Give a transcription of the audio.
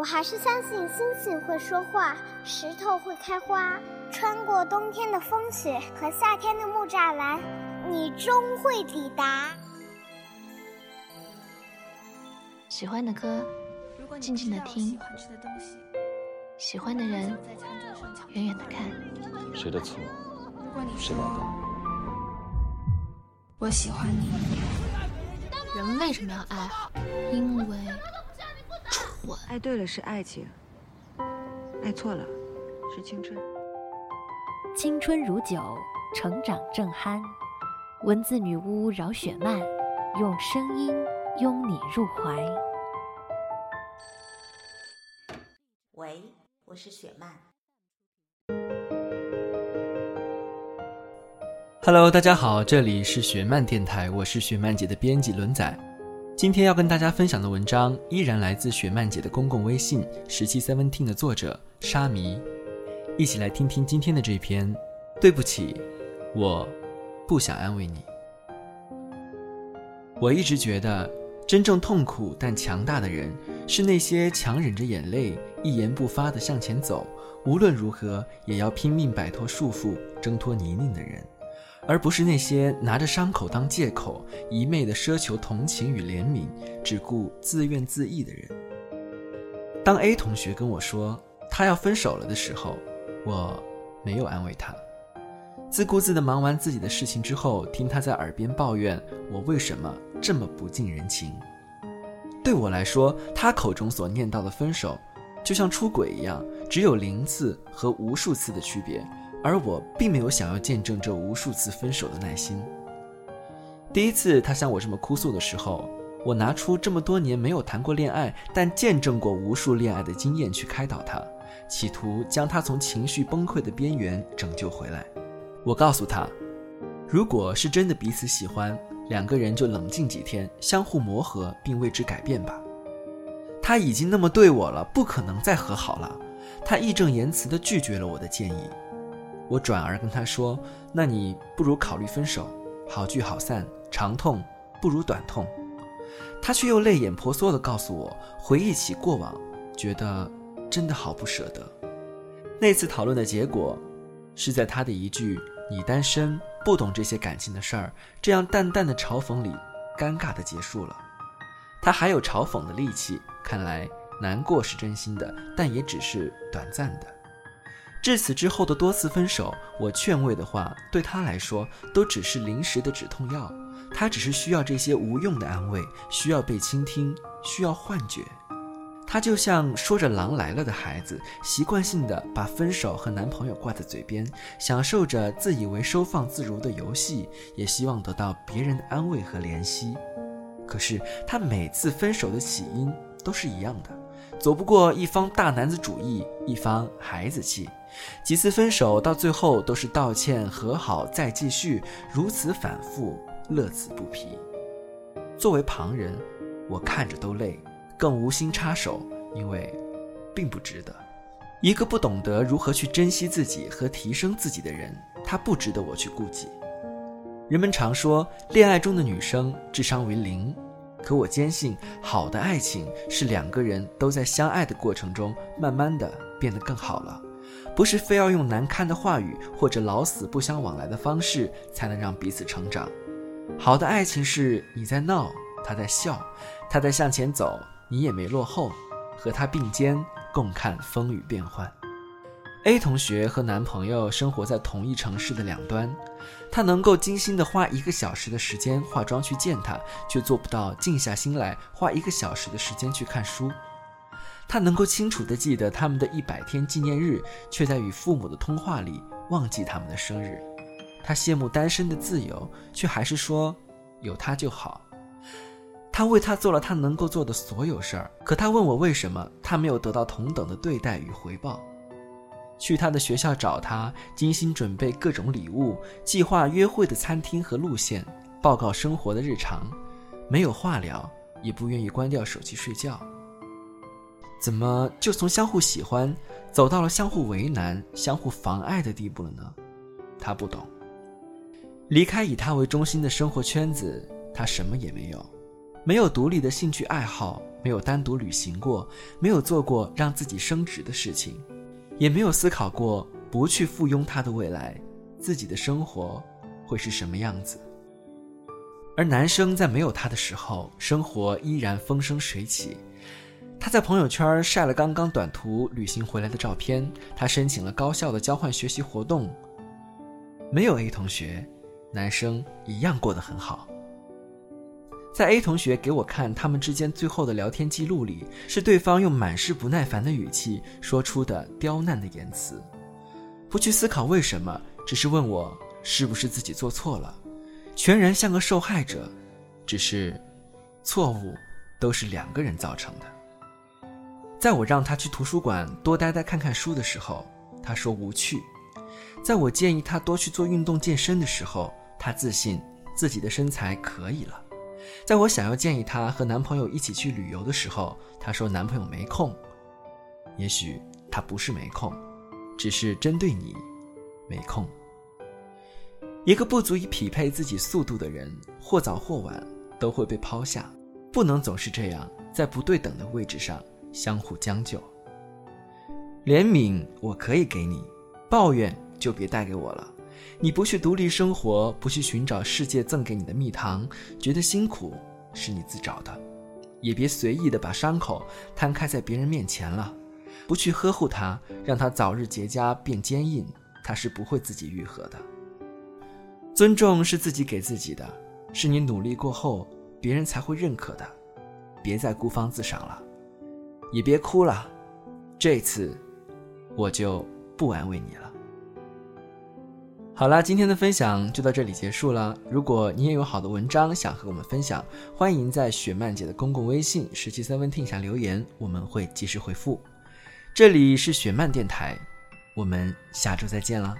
我还是相信星星会说话，石头会开花。穿过冬天的风雪和夏天的木栅栏，你终会抵达。喜欢的歌，静静的听；喜欢的人，远远的看。谁的错？谁来的？我喜欢你。人为什么要爱？因为蠢。爱对了是爱情，爱错了是青春。青春如酒，成长正酣。文字女巫饶雪漫，用声音拥你入怀。喂，我是雪漫。Hello，大家好，这里是雪漫电台，我是雪漫姐的编辑轮仔。今天要跟大家分享的文章依然来自雪漫姐的公共微信十七 Seventeen 的作者沙弥。一起来听听今天的这篇。对不起，我不想安慰你。我一直觉得，真正痛苦但强大的人，是那些强忍着眼泪，一言不发地向前走，无论如何也要拼命摆脱束缚，挣脱泥泞的人，而不是那些拿着伤口当借口，一昧地奢求同情与怜悯，只顾自怨自艾的人。当 A 同学跟我说他要分手了的时候，我没有安慰他，自顾自地忙完自己的事情之后，听他在耳边抱怨我为什么这么不近人情。对我来说，他口中所念到的分手，就像出轨一样，只有零次和无数次的区别，而我并没有想要见证这无数次分手的耐心。第一次他向我这么哭诉的时候，我拿出这么多年没有谈过恋爱，但见证过无数恋爱的经验去开导他。企图将他从情绪崩溃的边缘拯救回来。我告诉他，如果是真的彼此喜欢，两个人就冷静几天，相互磨合并为之改变吧。他已经那么对我了，不可能再和好了。他义正言辞地拒绝了我的建议。我转而跟他说：“那你不如考虑分手，好聚好散，长痛不如短痛。”他却又泪眼婆娑地告诉我，回忆起过往，觉得。真的好不舍得。那次讨论的结果，是在他的一句“你单身，不懂这些感情的事儿”这样淡淡的嘲讽里，尴尬的结束了。他还有嘲讽的力气，看来难过是真心的，但也只是短暂的。至此之后的多次分手，我劝慰的话，对他来说都只是临时的止痛药。他只是需要这些无用的安慰，需要被倾听，需要幻觉。他就像说着“狼来了”的孩子，习惯性的把分手和男朋友挂在嘴边，享受着自以为收放自如的游戏，也希望得到别人的安慰和怜惜。可是他每次分手的起因都是一样的，走不过一方大男子主义，一方孩子气。几次分手到最后都是道歉、和好再继续，如此反复，乐此不疲。作为旁人，我看着都累。更无心插手，因为并不值得。一个不懂得如何去珍惜自己和提升自己的人，他不值得我去顾及。人们常说恋爱中的女生智商为零，可我坚信，好的爱情是两个人都在相爱的过程中，慢慢的变得更好了，不是非要用难堪的话语或者老死不相往来的方式才能让彼此成长。好的爱情是你在闹，他在笑，他在向前走。你也没落后，和他并肩共看风雨变幻。A 同学和男朋友生活在同一城市的两端，她能够精心的花一个小时的时间化妆去见他，却做不到静下心来花一个小时的时间去看书。她能够清楚的记得他们的一百天纪念日，却在与父母的通话里忘记他们的生日。她羡慕单身的自由，却还是说有他就好。他为他做了他能够做的所有事儿，可他问我为什么他没有得到同等的对待与回报。去他的学校找他，精心准备各种礼物，计划约会的餐厅和路线，报告生活的日常，没有话聊，也不愿意关掉手机睡觉。怎么就从相互喜欢走到了相互为难、相互妨碍的地步了呢？他不懂。离开以他为中心的生活圈子，他什么也没有。没有独立的兴趣爱好，没有单独旅行过，没有做过让自己升职的事情，也没有思考过不去附庸他的未来，自己的生活会是什么样子。而男生在没有他的时候，生活依然风生水起。他在朋友圈晒了刚刚短途旅行回来的照片，他申请了高校的交换学习活动。没有 A 同学，男生一样过得很好。在 A 同学给我看他们之间最后的聊天记录里，是对方用满是不耐烦的语气说出的刁难的言辞，不去思考为什么，只是问我是不是自己做错了，全然像个受害者。只是，错误都是两个人造成的。在我让他去图书馆多呆呆看看书的时候，他说无趣；在我建议他多去做运动健身的时候，他自信自己的身材可以了。在我想要建议她和男朋友一起去旅游的时候，她说男朋友没空。也许他不是没空，只是针对你没空。一个不足以匹配自己速度的人，或早或晚都会被抛下。不能总是这样，在不对等的位置上相互将就。怜悯我可以给你，抱怨就别带给我了。你不去独立生活，不去寻找世界赠给你的蜜糖，觉得辛苦是你自找的，也别随意的把伤口摊开在别人面前了。不去呵护它，让它早日结痂变坚硬，它是不会自己愈合的。尊重是自己给自己的，是你努力过后别人才会认可的。别再孤芳自赏了，也别哭了，这次我就不安慰你了。好啦，今天的分享就到这里结束了。如果你也有好的文章想和我们分享，欢迎在雪漫姐的公共微信十七三零七下留言，我们会及时回复。这里是雪漫电台，我们下周再见啦。